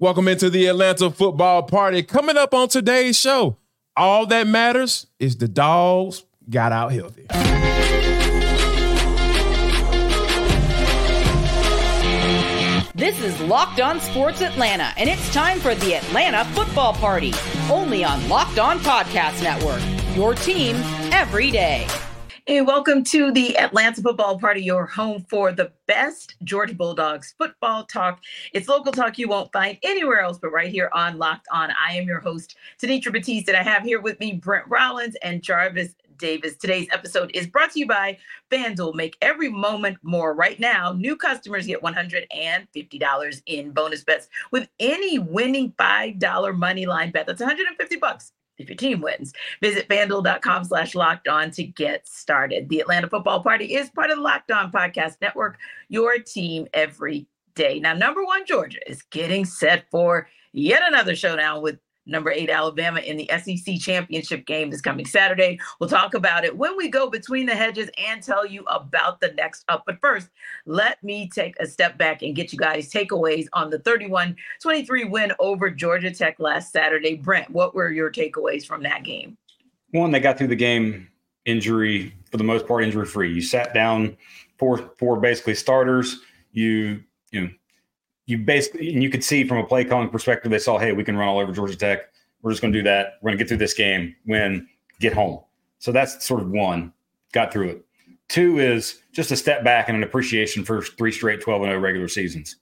Welcome into the Atlanta football party. Coming up on today's show, all that matters is the dogs got out healthy. This is Locked On Sports Atlanta, and it's time for the Atlanta Football Party, only on Locked On Podcast Network. Your team every day. Hey, welcome to the Atlanta Football Party, your home for the best Georgia Bulldogs football talk. It's local talk you won't find anywhere else but right here on Locked On. I am your host, Tenitra Batiste, and I have here with me Brent Rollins and Jarvis Davis. Today's episode is brought to you by FanDuel. Make every moment more. Right now, new customers get $150 in bonus bets with any winning $5 money line bet. That's 150 bucks if your team wins. Visit fanduel.com slash locked on to get started. The Atlanta Football Party is part of the Locked On Podcast Network, your team every day. Now, number one, Georgia is getting set for yet another showdown with number eight Alabama in the SEC championship game is coming Saturday. We'll talk about it when we go between the hedges and tell you about the next up. But first, let me take a step back and get you guys takeaways on the 31 23 win over Georgia Tech last Saturday. Brent, what were your takeaways from that game? One, they got through the game injury for the most part injury free. You sat down four four basically starters. You you know you basically and you could see from a play calling perspective, they saw, hey, we can run all over Georgia Tech. We're just going to do that. We're going to get through this game, win, get home. So that's sort of one. Got through it. Two is just a step back and an appreciation for three straight 12 and 0 regular seasons.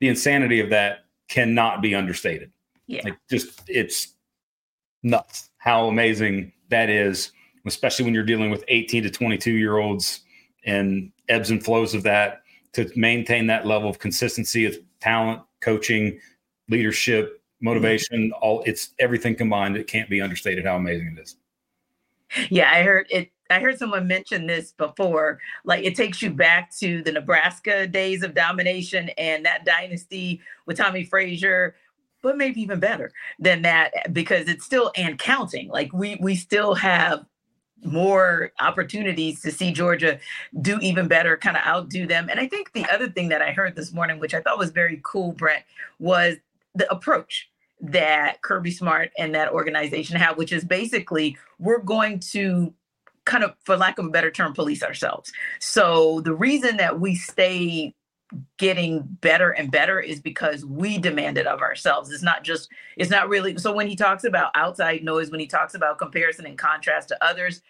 The insanity of that cannot be understated. Yeah. Like just it's nuts how amazing that is, especially when you're dealing with 18 to 22 year olds and ebbs and flows of that to maintain that level of consistency of talent, coaching, leadership, motivation, mm-hmm. all it's everything combined. It can't be understated how amazing it is. Yeah, I heard it. I heard someone mention this before. Like it takes you back to the Nebraska days of domination and that dynasty with Tommie Frazier, but maybe even better than that because it's still and counting. Like we we still have more opportunities to see Georgia do even better, kind of outdo them. And I think the other thing that I heard this morning, which I thought was very cool, Brent, was the approach that Kirby Smart and that organization have, which is basically we're going to kind of, for lack of a better term, police ourselves. So the reason that we stay getting better and better is because we demand it of ourselves. It's not just, it's not really. So when he talks about outside noise, when he talks about comparison and contrast to others,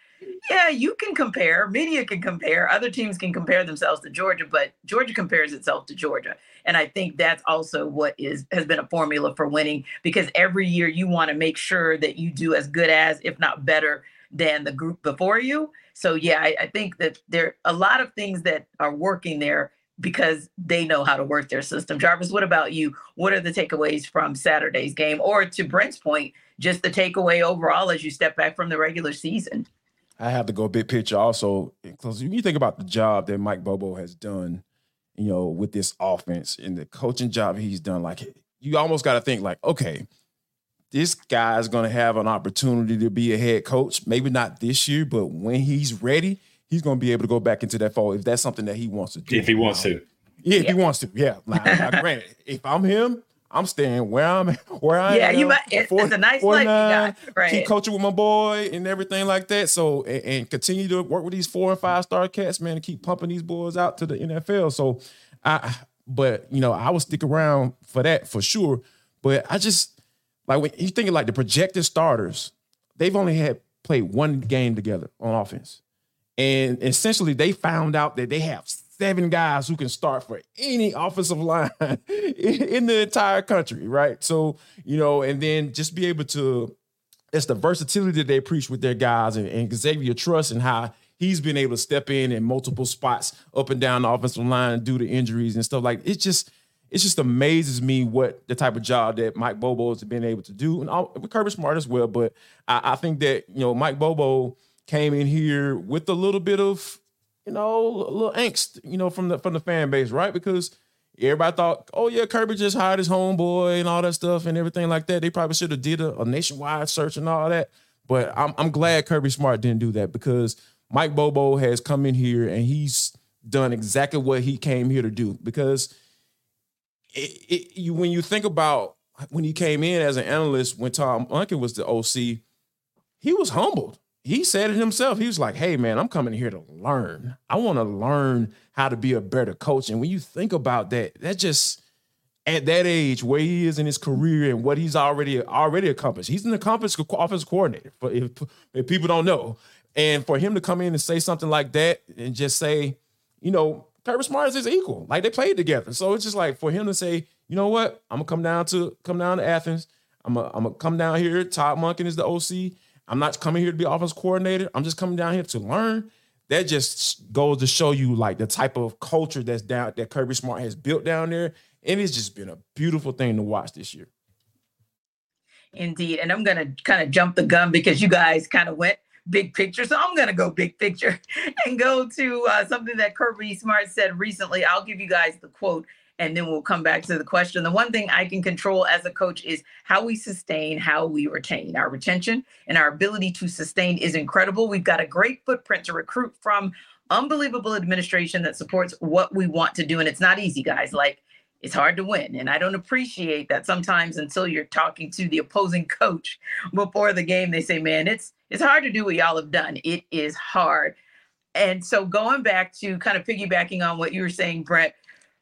yeah, you can compare. Media can compare. Other teams can compare themselves to Georgia, but Georgia compares itself to Georgia. And I think that's also what is has been a formula for winning because every year you want to make sure that you do as good as, if not better, than the group before you. So yeah, I, I think that there are a lot of things that are working there because they know how to work their system. Jarvis, what about you? What are the takeaways from Saturday's game? Or to Brent's point, just the takeaway overall as you step back from the regular season? I have to go big picture also, because when you think about the job that Mike Bobo has done, you know, with this offense and the coaching job he's done, like you almost got to think like, okay, this guy's going to have an opportunity to be a head coach. Maybe not this year, but when he's ready – he's going to be able to go back into that fold if that's something that he wants to do. If he wants to. Yeah, if yeah. he wants to. Yeah. Like, like, granted, if I'm him, I'm staying where I'm where I yeah, am. Yeah, you might. It's, 40, it's a nice life you got. Right. Keep coaching with my boy and everything like that. So and, and, continue to work with these four and five star cats, man, and keep pumping these boys out to the NFL. So I, but you know, I will stick around for that for sure. But I just like when you're thinking like the projected starters, they've only had played one game together on offense. And essentially, they found out that they have seven guys who can start for any offensive line in the entire country, right? So, you know, and then just be able to, it's the versatility that they preach with their guys and, and Xavier Truss and how he's been able to step in in multiple spots up and down the offensive line due to injuries and stuff like it just it just amazes me what the type of job that Mike Bobo has been able to do, and all, Kirby Smart as well. But I, I think that you know Mike Bobo came in here with a little bit of, you know, a little angst, you know, from the from the fan base, right? Because everybody thought, oh yeah, Kirby just hired his homeboy and all that stuff and everything like that. They probably should have did a, a, nationwide search and all that. But I'm I'm glad Kirby Smart didn't do that because Mike Bobo has come in here and he's done exactly what he came here to do. Because it, it, you, when you think about when he came in as an analyst, when Todd Monken was the OC, he was humbled. He said it himself. He was like, "Hey, man, I'm coming here to learn. I want to learn how to be a better coach." And when you think about that, that just at that age where he is in his career and what he's already already accomplished. He's an accomplished offensive coordinator. For if, if people don't know, and for him to come in and say something like that and just say, you know, Kirby Smart is his equal. Like they played together. So it's just like for him to say, you know what, I'm gonna come down to come down to Athens. I'm gonna, I'm gonna come down here. Todd Monken is the OC. I'm not coming here to be offense coordinator. I'm just coming down here to learn. That just goes to show you like the type of culture that's down that Kirby Smart has built down there. And it's just been a beautiful thing to watch this year. Indeed. And I'm gonna kind of jump the gun because you guys kind of went big picture. So I'm going to go big picture and go to uh, something that Kirby Smart said recently. I'll give you guys the quote and then we'll come back to the question. The one thing I can control as a coach is how we sustain, how we retain. Our retention and our ability to sustain is incredible. We've got a great footprint to recruit from, unbelievable administration that supports what we want to do. And it's not easy, guys. Like, it's hard to win. And I don't appreciate that sometimes until you're talking to the opposing coach before the game, they say, man, it's it's hard to do what y'all have done. It is hard. And so going back to kind of piggybacking on what you were saying, Brent,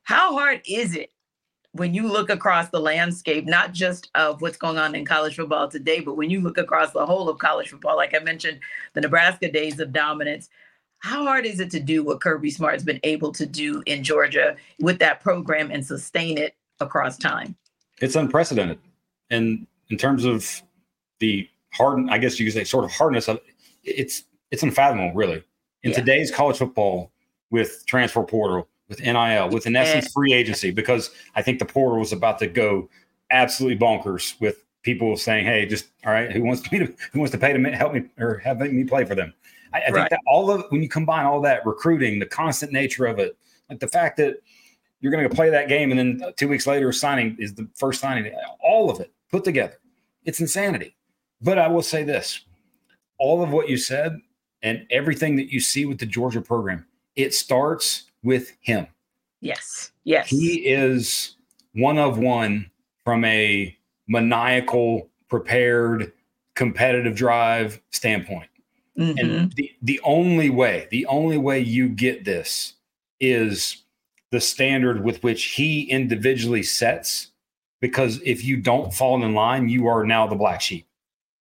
how hard is it when you look across the landscape, not just of what's going on in college football today, but when you look across the whole of college football, like I mentioned, the Nebraska days of dominance, how hard is it to do what Kirby Smart's been able to do in Georgia with that program and sustain it across time? It's unprecedented. And in terms of the harden, I guess you could say sort of hardness of it's it's unfathomable, really. In yeah. today's college football with transfer portal, with NIL, with in essence free agency, because I think the portal was about to go absolutely bonkers with people saying, "Hey, just all right, who wants to to, who wants to pay to help me or have me play for them?" I, I right. think that all of when you combine all that recruiting, the constant nature of it, like the fact that you're going to play that game and then two weeks later signing is the first signing, all of it put together, it's insanity. But I will say this: all of what you said and everything that you see with the Georgia program, it starts with him. Yes. Yes. He is one of one from a maniacal, prepared, competitive drive standpoint. Mm-hmm. And the, the only way, the only way you get this is the standard with which he individually sets. Because if you don't fall in line, you are now the black sheep.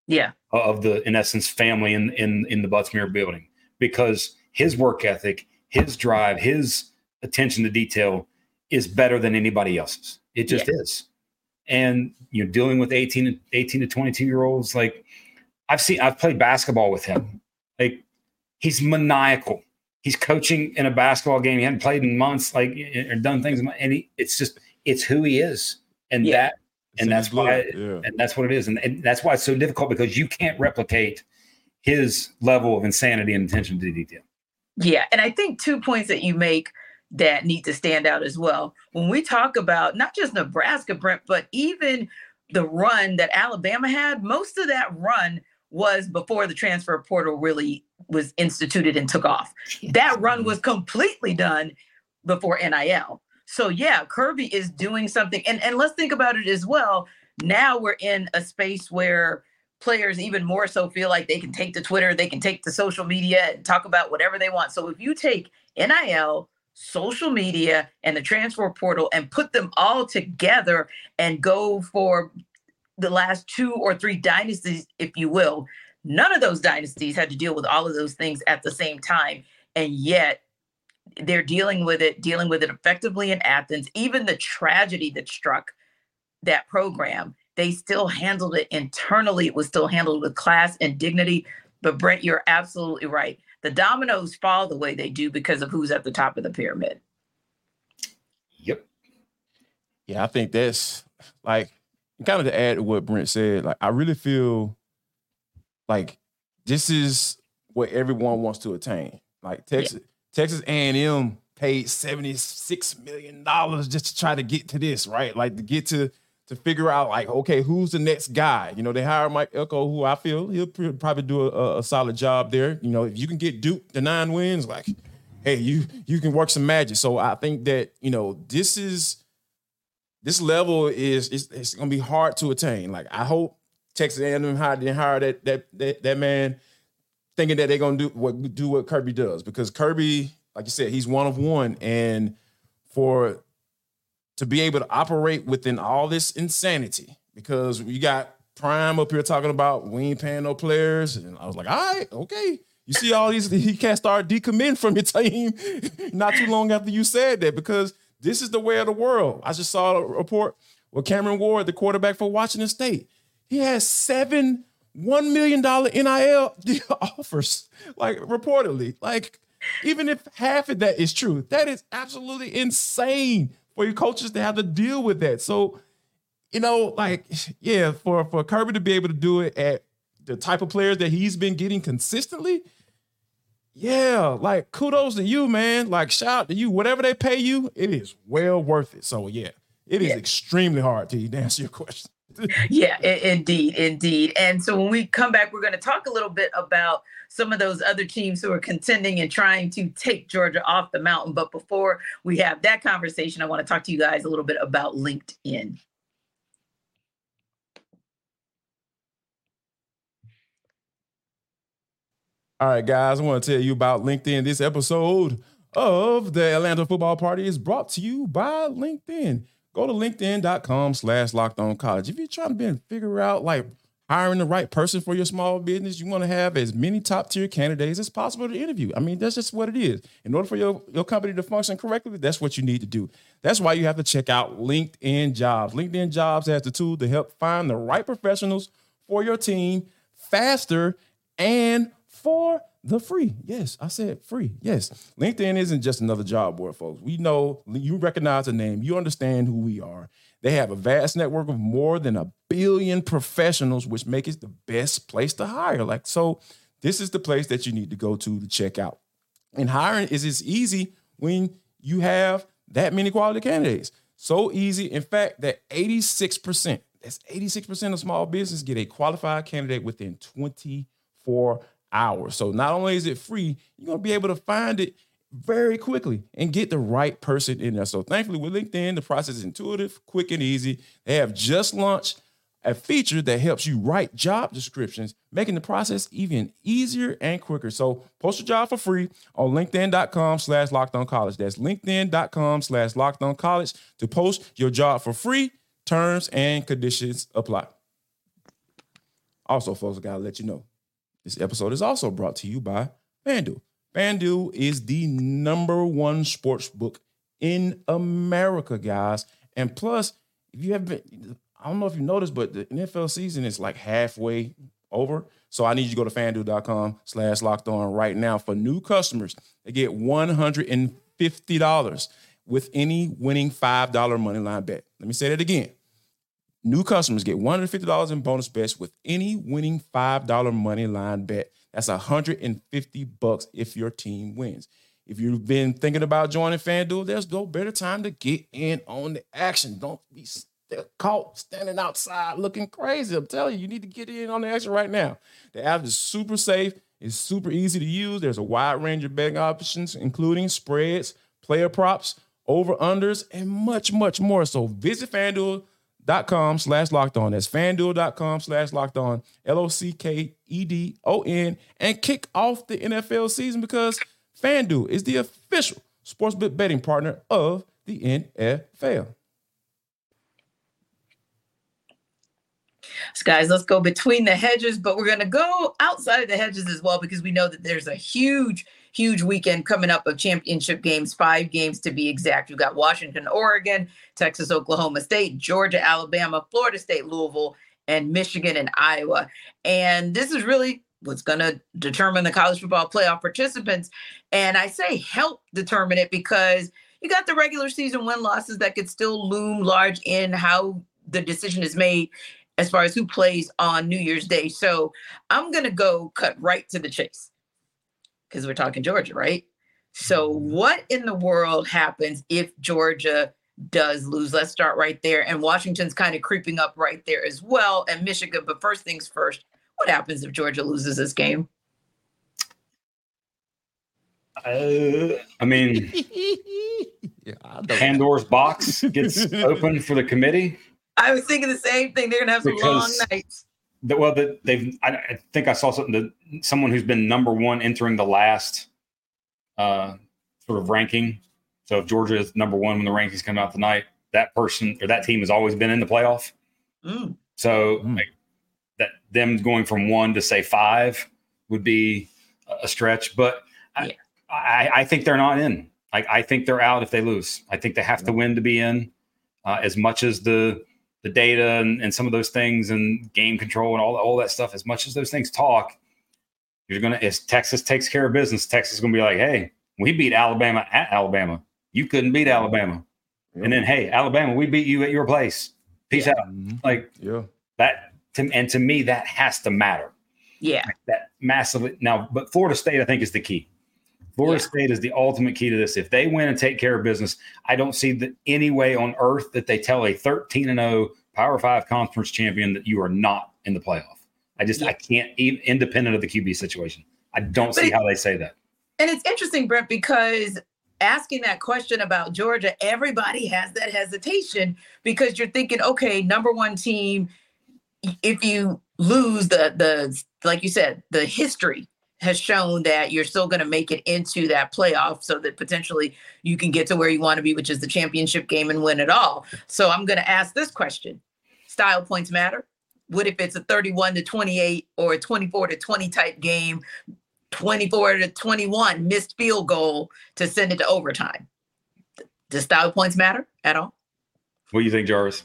Yeah. Of the, in essence, family in in in the Butts-Mehre building. Because his work ethic, his drive, his attention to detail is better than anybody else's. It just yeah. is. And you know, dealing with 18, 18 to 22 year olds, like I've seen, I've played basketball with him. Like he's maniacal. He's coaching in a basketball game. He hadn't played in months, like or done things, and he, it's just it's who he is, and yeah. that and that's why yeah. and that's what it is, and, and that's why it's so difficult because you can't replicate his level of insanity and attention to detail. Yeah, and I think two points that you make that need to stand out as well. When we talk about not just Nebraska, Brent, but even the run that Alabama had, most of that run was before the transfer portal really was instituted and took off. That run was completely done before NIL. So yeah, Kirby is doing something. And and let's think about it as well. Now we're in a space where players even more so feel like they can take to Twitter, they can take to social media and talk about whatever they want. So if you take NIL, social media, and the transfer portal and put them all together and go for the last two or three dynasties, if you will, none of those dynasties had to deal with all of those things at the same time. And yet they're dealing with it, dealing with it effectively in Athens. Even the tragedy that struck that program, they still handled it internally. It was still handled with class and dignity. But Brent, you're absolutely right. The dominoes fall the way they do because of who's at the top of the pyramid. Yep. Yeah, I think that's like kind of to add to what Brent said, like I really feel like this is what everyone wants to attain. Like Texas, yeah. Texas A&M paid seventy six million dollars just to try to get to this, right? Like to get to to figure out like, okay, who's the next guy? You know, they hire Mike Elko, who I feel he'll probably do a, a solid job there. You know, if you can get Duke the nine wins, like, hey, you you can work some magic. So I think that you know this is this level is it's, it's gonna be hard to attain. Like I hope Texas A&M hired didn't hire that that that, that man thinking that they're gonna do what do what Kirby does because Kirby, like you said, he's one of one, and for to be able to operate within all this insanity because we got Prime up here talking about we ain't paying no players, and I was like, all right, okay. You see all these, he can't start decommitting from your team not too long after you said that because this is the way of the world. I just saw a report with Cameron Ward, the quarterback for Washington State. He has seven $1 million NIL offers, like reportedly. Like, even if half of that is true, that is absolutely insane for your coaches to have to deal with that. So, you know, like, yeah, for, for Kirby to be able to do it at the type of players that he's been getting consistently, yeah, like kudos to you, man. Like shout out to you. Whatever they pay you, it is well worth it. So yeah, it is yeah. extremely hard to answer your question. Yeah, indeed, indeed. And so when we come back, we're going to talk a little bit about some of those other teams who are contending and trying to take Georgia off the mountain. But before we have that conversation, I want to talk to you guys a little bit about LinkedIn. All right, guys, I want to tell you about LinkedIn. This episode of the Atlanta Football Party is brought to you by LinkedIn. Go to linkedin.com slash locked on college. If you're trying to figure out like hiring the right person for your small business, you want to have as many top tier candidates as possible to interview. I mean, that's just what it is. In order for your, your company to function correctly, that's what you need to do. That's why you have to check out LinkedIn Jobs. LinkedIn Jobs has the tool to help find the right professionals for your team faster and for the free. Yes, I said free. Yes. LinkedIn isn't just another job board, folks. We know you recognize the name, you understand who we are. They have a vast network of more than a billion professionals, which make it the best place to hire. Like, so this is the place that you need to go to to check out. And hiring is as easy when you have that many quality candidates. So easy, in fact, that 86%, that's 86% of small business get a qualified candidate within 24 hours. So not only is it free, you're to be able to find it very quickly and get the right person in there. So thankfully with LinkedIn, the process is intuitive, quick, and easy. They have just launched a feature that helps you write job descriptions, making the process even easier and quicker. So post your job for free on LinkedIn.com slash college. That's LinkedIn.com slash college to post your job for free. Terms and conditions apply. Also, folks, I gotta let you know this episode is also brought to you by FanDuel. FanDuel is the number one sports book in America, guys. And plus, if you have been, I don't know if you noticed, but the NFL season is like halfway over. So I need you to go to fanduel.com slash locked on right now for new customers. They get $150 with any winning $5 money line bet. Let me say that again. New customers get $150 in bonus bets with any winning $5 money line bet. That's 150 bucks if your team wins. If you've been thinking about joining FanDuel, there's no better time to get in on the action. Don't be caught standing outside looking crazy. I'm telling you, you need to get in on the action right now. The app is super safe. It's super easy to use. There's a wide range of betting options, including spreads, player props, over unders, and much, much more. So visit FanDuel dot com slash locked on. That's fanduel.com slash locked on, L O C K E D O N, and kick off the NFL season because FanDuel is the official sports betting partner of the NFL. So guys, let's go between the hedges, but we're going to go outside of the hedges as well because we know that there's a huge huge weekend coming up of championship games, five games to be exact. You've got Washington, Oregon, Texas, Oklahoma State, Georgia, Alabama, Florida State, Louisville, and Michigan and Iowa. And this is really what's going to determine the college football playoff participants. And I say help determine it because you got the regular season win losses that could still loom large in how the decision is made as far as who plays on New Year's Day. So I'm going to go cut right to the chase because we're talking Georgia, right? So, mm-hmm. what in the world happens if Georgia does lose? Let's start right there. And Washington's kind of creeping up right there as well, and Michigan. But first things first, what happens if Georgia loses this game? Uh, I mean, yeah, I Pandora's box gets open for the committee. I was thinking the same thing. They're gonna have some long Because- nights. The- well, the, they've. I, I think I saw something that someone who's been number one entering the last uh, sort of ranking. So if Georgia is number one when the rankings come out tonight, that person or that team has always been in the playoff. Mm. So Mm. like, that them going from one to say five would be a stretch, but Yeah. I, I, I think they're not in. Like I think they're out if they lose. I think they have to win to be in. Uh, as much as the the data and, and some of those things and game control and all all that stuff, as much as those things talk, you're gonna as Texas takes care of business, Texas is gonna be like, hey, we beat Alabama at Alabama. You couldn't beat Alabama. And then hey, Alabama, we beat you at your place. Peace out. Mhm. Like yeah. that to, and to me that has to matter Yeah. that massively now but florida state i think is the key florida Yeah. state is the ultimate key to this. If they win and take care of business i don't see the, any way on earth that they tell a 13 and 0 power 5 conference champion that you are not in the playoff. I just i can't even independent of the qb situation. I don't see how they say that. And it's interesting, Brent, because asking that question about Georgia, everybody has that hesitation because you're thinking, okay, number one team, if you lose the the like you said, the history has shown that you're still going to make it into that playoff so that potentially you can get to where you want to be, which is the championship game and win it all. So I'm going to ask this question. Style points matter. What if it's a 31 to 28 or a 24 to 20 type game 24 to 21 missed field goal to send it to overtime. Does style points matter at all? what do you think jarvis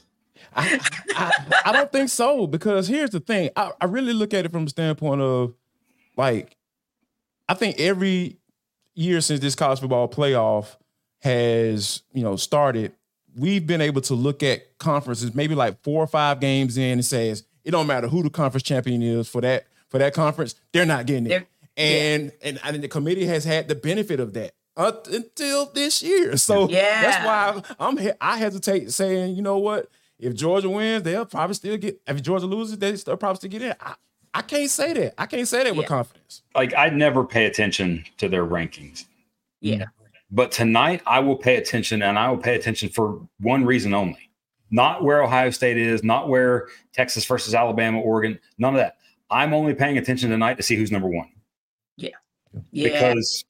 I, I, I don't think so because here's the thing. I, I really look at it from the standpoint of like, I think every year since this college football playoff has, you know, started, we've been able to look at conferences maybe like four or five games in and says it don't matter who the conference champion is for that for that conference, they're not getting it. They're- and, and and the committee has had the benefit of that up until this year. So Yeah. that's why I'm I hesitate saying, you know what? If Georgia wins, they'll probably still get. If Georgia loses, they still probably still get in. I, I can't say that. I can't say that with confidence. like i'd never pay attention to their rankings Yeah. But tonight, I will pay attention, and I will pay attention for one reason only: not where Ohio State is, not where Texas versus Alabama, Oregon, none of that. I'm only paying attention tonight to see who's number one Yeah. because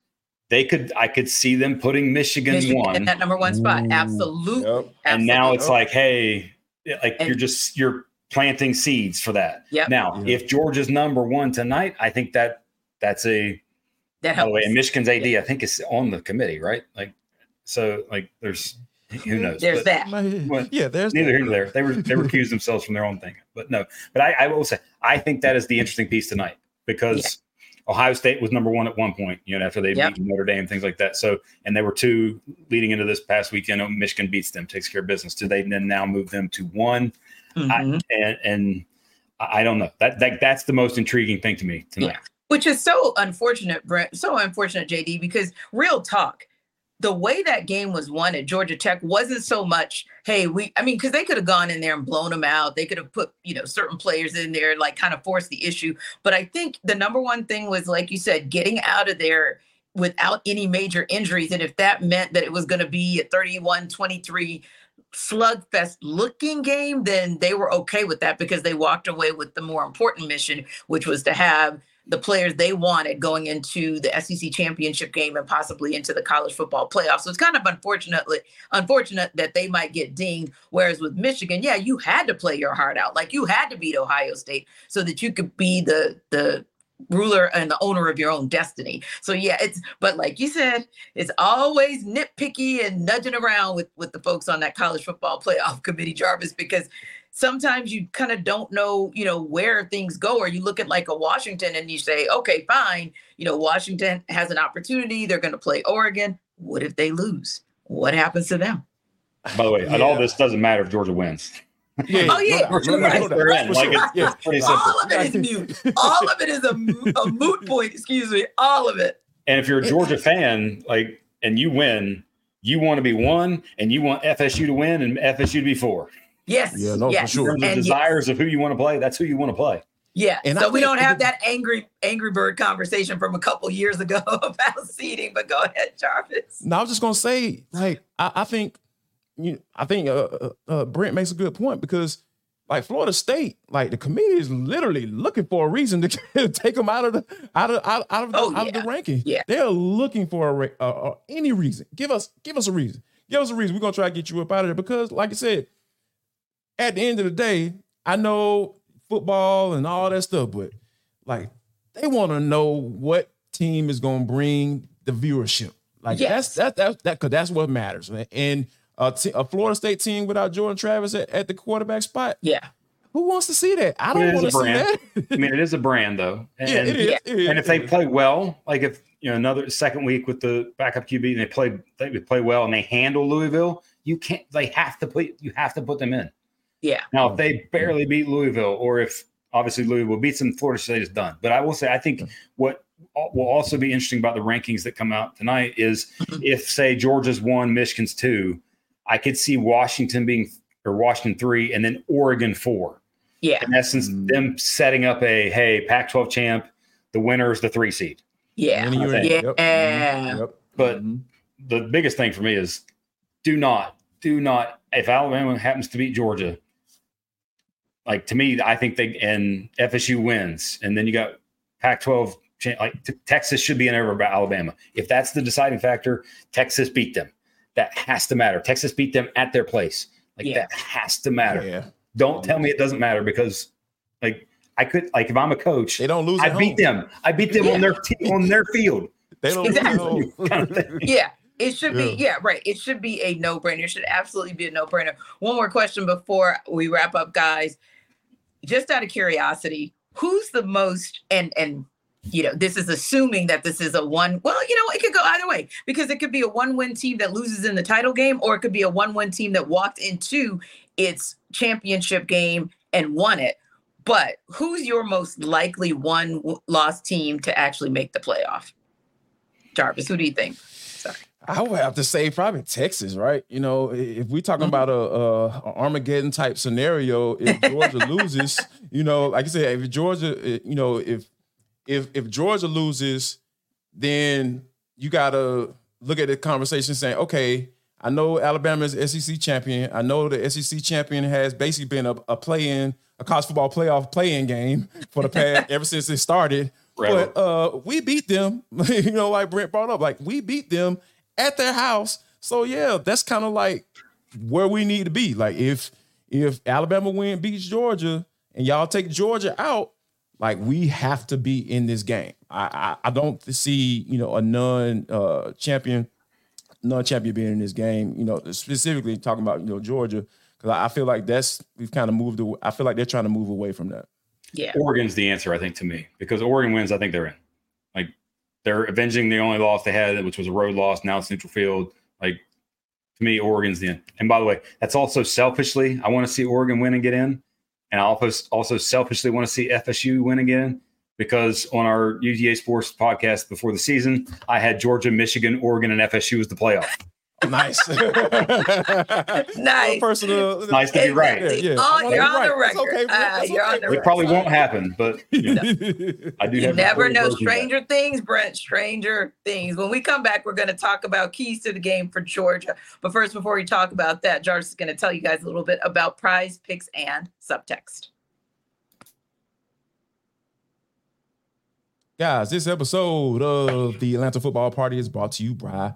they could. I could see them putting Michigan, Michigan one, in that number one spot. Mm, Absolutely. Yep. and now it's like, hey, like And- you're just you're planting seeds for that. Yep. Now, Yeah. if Georgia's number one tonight, I think that that's a that by the way, and Michigan's AD, I think is on the committee, right? Like, so like, there's who knows? There's But- that. Well, yeah, there's neither that. here nor there. They were they recused themselves from their own thing. But no, but I, I will say I think that is the interesting piece tonight because Ohio State was number one at one point, you know, after they Yep. beat Notre Dame, things like that. So and they were two leading into this past weekend. Oh, Michigan beats them, takes care of business. Do they then now move them to one? Mhm. And and I I don't know. That, that that's the most intriguing thing to me tonight. Which is so unfortunate, Brent. So unfortunate, JD, because real talk, the way that game was won at Georgia Tech wasn't so much, hey, we, I mean, because they could have gone in there and blown them out. They could have put, you know, certain players in there, like kind of forced the issue. But I think the number one thing was, like you said, getting out of there without any major injuries. And if that meant that it was going to be a 31 23 slugfest looking game, then they were okay with that because they walked away with the more important mission, which was to have the players they wanted going into the SEC championship game and possibly into the college football playoff. So it's kind of unfortunately unfortunate that they might get dinged. Whereas with Michigan, yeah, you had to play your heart out. Like you had to beat Ohio State so that you could be the the ruler and the owner of your own destiny. So yeah, it's but like you said, it's always nitpicky and nudging around with with the folks on that college football playoff committee, Jarvis, because sometimes you kind of don't know, you know, where things go, or you look at like a Washington and you say, okay, fine, you know, Washington has an opportunity. They're going to play Oregon. What if they lose? What happens to them? By the way, and all this doesn't matter if Georgia wins. Yeah, Oh, yeah, right. no, no, They're in. for Like it's, yeah. it's. All of it is mute. All of it is a, mo- a moot point. Excuse me. All of it. And if you're a Georgia fan, like, and you win, you want to be one, and you want FSU to win and FSU to be four. Yes. Yeah, no, for yes. sure. In terms of And yes. desires of who you want to play, that's who you want to play. Yeah. And I so we don't have that angry angry bird conversation from a couple years ago about seeding, but go ahead, Jarvis. No, I was just gonna say, like, I, I think, you, I think uh, uh, uh, Brent makes a good point because, like, Florida State, like, the committee is literally looking for a reason to take them out of the out of out, out of the, Oh, out of the ranking. Yeah. they're looking for a uh, uh, any reason. Give us give us a reason. Give us a reason. We're gonna try to get you up out of there because, like I said, at the end of the day, I know football and all that stuff, but like they want to know what team is going to bring the viewership. Like Yes. that's that that that cause that's what matters. man. And a, Florida State team without Jordan Travis at, at the quarterback spot, Yeah. who wants to see that? I don't is want a to see brand. that. I mean, it is a brand though. And, yeah, it is. Yeah. it is, and if they play well, like if you know another second week with the backup QB and they play they play well and they handle Louisville, you can't. They have to put you have to put them in. Yeah. Now, if they barely beat Louisville, or if obviously Louisville beats them, Florida State is done. But I will say, I think what will also be interesting about the rankings that come out tonight is mm-hmm. if, say, Georgia's one, Michigan's two, I could see Washington being or Washington three, and then Oregon four. Yeah. In essence, Mm. them setting up a hey, Pac-12 champ, the winner is the three seed. Yeah. And you're in. Yeah. Yep. Yep. But Mhm. the biggest thing for me is do not, do not, if Alabama happens to beat Georgia, like to me, I think they and FSU wins, and then you got Pac 12, like t- Texas should be in over about Alabama. If that's the deciding factor, Texas beat them. That has to matter. Texas beat them at their place. Like Yeah. that has to matter. yeah, Don't tell me it doesn't matter because, like, I could, like, if I'm a coach, they don't lose. I beat home. them. I beat them Yeah. on their te- on their field. They don't Exactly. lose. Kind of home. Yeah. It should be, Yeah. yeah, right. It should be a no brainer. It should absolutely be a no brainer. One more question before we wrap up, guys. Just out of curiosity, who's the most, and, and, you know, this is assuming that this is a one. Well, you know, it could go either way because it could be a one win team that loses in the title game, or it could be a one win team that walked into its championship game and won it. But who's your most likely one w- loss team to actually make the playoff? Jarvis, who do you think? Sorry. I would have to say probably Texas, right? You know, if we're talking Mhm. about a, a, Armageddon type scenario, if Georgia loses, you know, like I said, if Georgia, you know, if if if Georgia loses, then you gotta look at the conversation saying, okay, I know Alabama's SEC champion. I know the SEC champion has basically been a, a play-in, a college football playoff play-in game for the past ever since it started. Forever. But uh, we beat them, you know, like Brent brought up, like we beat them at their house. So yeah, that's kind of like where we need to be. Like if if Alabama win beats Georgia and y'all take Georgia out, like we have to be in this game. I I, I don't see you know a non uh, champion, non champion being in this game. You know specifically talking about you know Georgia because I, I feel like that's we've kind of moved. Away, I feel like they're trying to move away from that. Yeah. Oregon's the answer, I think, to me, because Oregon wins. I think they're in. Like they're avenging the only loss they had, which was a road loss. Now it's neutral field. Like to me, Oregon's the end. And by the way, that's also selfishly, I want to see Oregon win and get in, and I also also selfishly want to see FSU win again because on our UGA Sports podcast before the season, I had Georgia, Michigan, Oregon, and FSU as the playoff. Nice, Nice. Personal. Nice to be right. Yeah, yeah. Oh, you're on the right. It's record. okay, Brent. Ah, you're on the Brent. It probably won't happen, but you know, I do You have never know stranger. stranger things, Brent. Stranger things. When we come back, we're going to talk about keys to the game for Georgia. But first, before we talk about that, Jarvis is going to tell you guys a little bit about prize picks and subtext. Guys, this episode of the Atlanta Football Party is brought to you by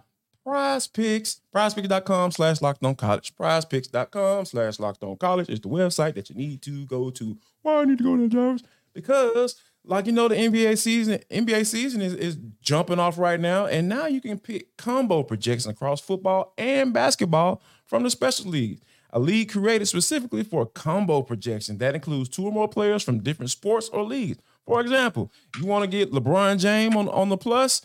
Prize Picks. PrizePicks.com slash locked on college. PrizePicks.com slash locked on college is the website that you need to go to. Why I need to go to Jarvis? Because, like you know, the NBA season, NBA season is, is jumping off right now, and now you can pick combo projections across football and basketball from the special league. A league created specifically for combo projection that includes two or more players from different sports or leagues. For example, you want to get LeBron James on, on the plus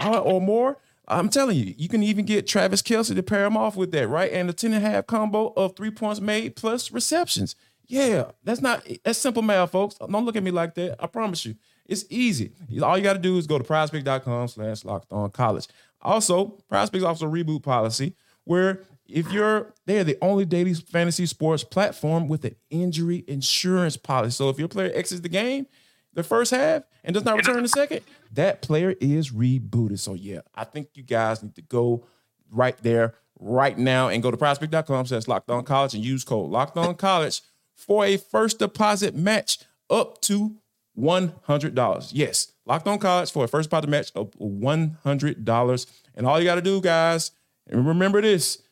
uh, or more. I'm telling you, you can even get Travis Kelce to pair him off with that, right? And the 10 and a half combo of three points made plus receptions. Yeah, that's not that's simple math, folks. Don't look at me like that. I promise you. It's easy. All you got to do is go to prizepick.com slash locked on college. Also, PrizePicks offers a reboot policy where if you're they're the only daily fantasy sports platform with an injury insurance policy. So if your player exits the game, the first half and does not return the second, that player is rebooted. So yeah, I think you guys need to go right there right now and go to prizepick.com slash locked on college and use code locked on college for a first deposit match up to $100. Yes, locked on college for a first deposit match of $100. And all you got to do, guys, and remember this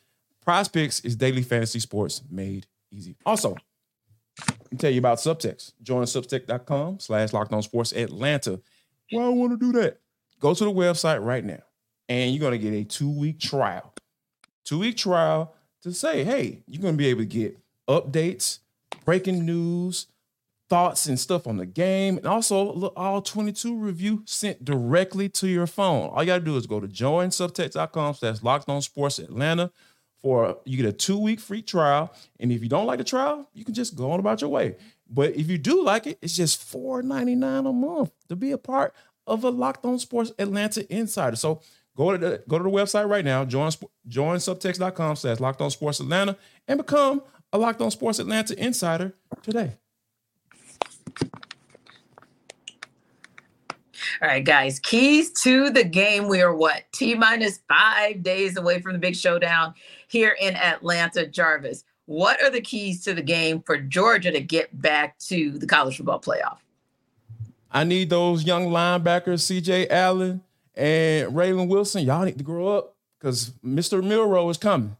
Prize Picks is daily fantasy sports made easy. Also, Tell you about Subtext. Join subtext.com slash locked on sports Atlanta. Why I want to do that? Go to the website right now and you're going to get a two week trial. Two week trial to say, hey, you're going to be able to get updates, breaking news, thoughts and stuff on the game, and also all 22 review sent directly to your phone. All you got to do is go to join joinsubtext.com slash locked on sports Atlanta for you get a two week free trial. And if you don't like the trial, you can just go on about your way. But if you do like it, it's just $4.99 a month to be a part of a Locked On Sports Atlanta Insider. So go to the go to the website right now, join join subtext.com slash locked on sports Atlanta and become a Locked On Sports Atlanta Insider today. All right, guys, keys to the game. We are what? T minus five days away from the big showdown here in Atlanta. Jarvis, what are the keys to the game for Georgia to get back to the college football playoff? I need those young linebackers, CJ Allen and Raylen Wilson. Y'all need to grow up because Mr. Milroe is coming.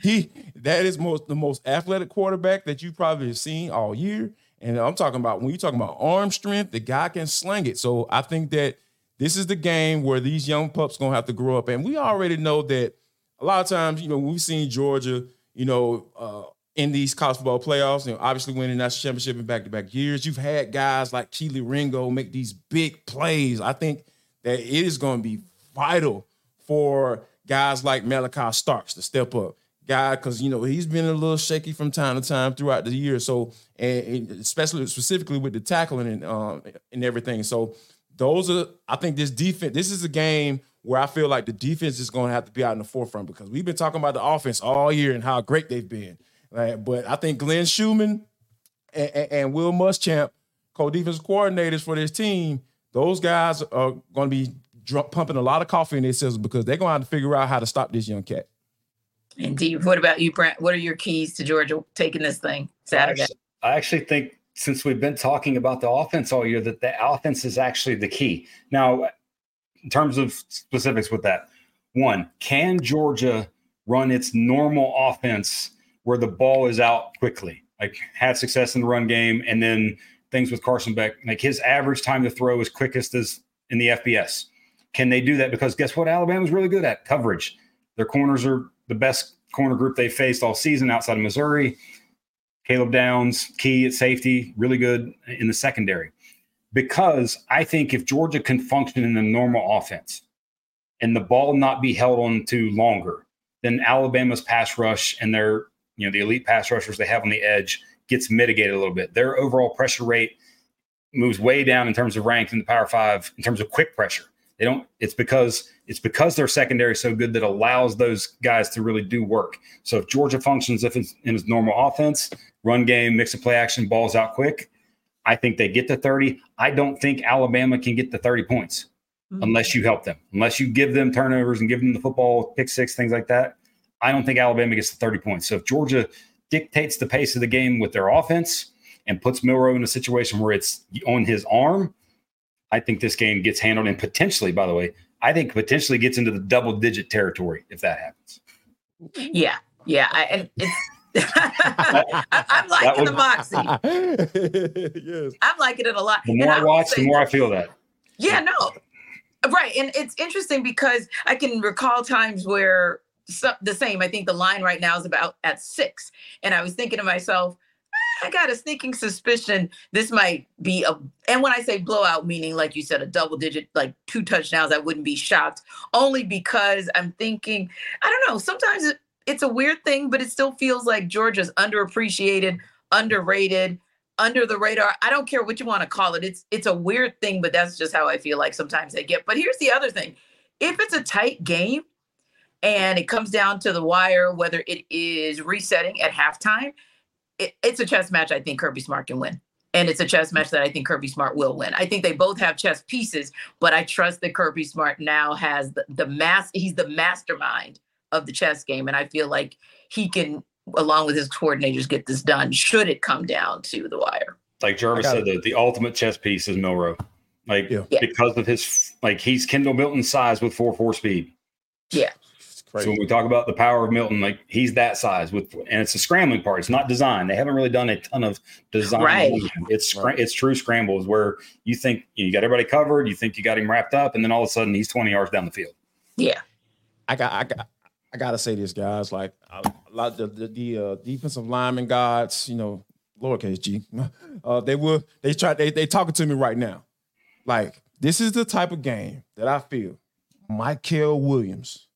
He that is most the most athletic quarterback that you probably have seen all year. And I'm talking about when you're talking about arm strength, the guy can sling it. So I think that this is the game where these young pups gonna have to grow up. And we already know that a lot of times, you know, we've seen Georgia, you know, uh, in these college football playoffs, you know, obviously winning national championship in back-to-back years. You've had guys like Kelee Ringo make these big plays. I think that it is going to be vital for guys like Malaki Starks to step up. Guy, because you know he's been a little shaky from time to time throughout the year. So, and, and especially specifically with the tackling and um, and everything. So, those are I think this defense. This is a game where I feel like the defense is going to have to be out in the forefront because we've been talking about the offense all year and how great they've been. Right? But I think Glenn Schumann and, and, and Will Muschamp, co-defensive coordinators for this team, those guys are going to be pumping a lot of coffee in their system because they're going to have to figure out how to stop this young cat. Indeed. What about you, Brent? What are your keys to Georgia taking this thing Saturday? I actually, I actually think since we've been talking about the offense all year, that the offense is actually the key. Now, in terms of specifics with that, one, can Georgia run its normal offense where the ball is out quickly? Like had success in the run game and then things with Carson Beck. Like his average time to throw is quickest as in the FBS. Can they do that? Because guess what? Alabama's really good at coverage. Their corners are the best corner group they faced all season outside of Missouri. Caleb Downs, key at safety, really good in the secondary. Because I think if Georgia can function in a normal offense and the ball not be held on to longer, then Alabama's pass rush and their, you know, the elite pass rushers they have on the edge gets mitigated a little bit. Their overall pressure rate moves way down in terms of rank in the Power Five in terms of quick pressure. They don't. It's because it's because their secondary is so good that allows those guys to really do work. So if Georgia functions if it's in its normal offense, run game, mix of play action, balls out quick, I think they get to 30. I don't think Alabama can get to 30 points mm-hmm. unless you help them, unless you give them turnovers and give them the football, pick six, things like that. I don't think Alabama gets to 30 points. So if Georgia dictates the pace of the game with their offense and puts Milroe in a situation where it's on his arm, I think this game gets handled and potentially, by the way, I think potentially gets into the double digit territory if that happens. Yeah. Yeah. I, it's, I, am liking would, the moxie. yes. I'm liking it a lot. The more I, I watch, the more I feel that. Yeah, no. Right. And it's interesting because I can recall times where so, the same. I think the line right now is about at six. And I was thinking to myself, ah, I got a sneaking suspicion this might be a, and when I say blowout, meaning like you said, a double digit, like two touchdowns, I wouldn't be shocked. Only because I'm thinking, I don't know, sometimes it, it's a weird thing, but it still feels like Georgia's underappreciated, underrated, under the radar. I don't care what you want to call it. It's it's a weird thing, but that's just how I feel like sometimes they get. But here's the other thing. If it's a tight game, and it comes down to the wire, whether it is resetting at halftime, it, it's a chess match. I think Kirby Smart can win. And it's a chess match that I think Kirby Smart will win. I think they both have chess pieces, but I trust that Kirby Smart now has the, the mass, he's the mastermind of the chess game. And I feel like he can, along with his coordinators, get this done should it come down to the wire. Like Jarvis said, the, the ultimate chess piece is Milroe. Like yeah. because of his like he's Kendall Milton's size with four four speed. Yeah. So when we talk about the power of Milton, like he's that size with, and it's a scrambling part. It's not design. They haven't really done a ton of design. Right. It's right. it's true scrambles where you think you got everybody covered, you think you got him wrapped up, and then all of a sudden he's twenty yards down the field. Yeah. I got I got I gotta say this, guys. Like a lot of the, the, the uh, defensive lineman gods, you know, lowercase g, uh, they were they try they they talking to me right now. Like this is the type of game that I feel Mykel Williams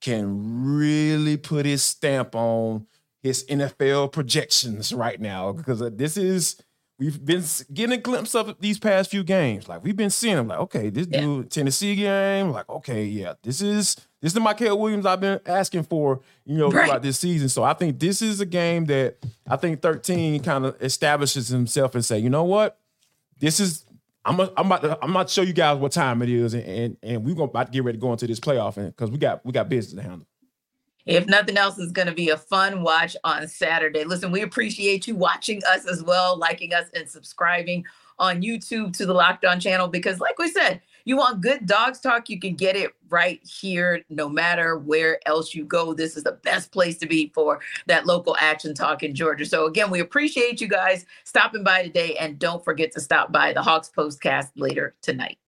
can really put his stamp on his NFL projections right now because uh, this is we've been getting a glimpse of these past few games. Like we've been seeing him like, okay, this yeah. dude Tennessee game, like, okay, yeah, this is this is the Mykel Williams I've been asking for, you know, right. throughout this season. So I think this is a game that I think 13 kind of establishes himself and say, you know what? This is I'm a, I'm about to I'm about to show you guys what time it is, and and, and we're gonna about to get ready to go into this playoff, and because we got we got business to handle. If nothing else, is going to be a fun watch on Saturday. Listen, we appreciate you watching us as well, liking us and subscribing on YouTube to the Locked On channel because, like we said, you want good dogs talk, you can get it right here, no matter where else you go. This is the best place to be for that local action talk in Georgia. So, again, we appreciate you guys stopping by today. And don't forget to stop by the Hawks Postcast later tonight.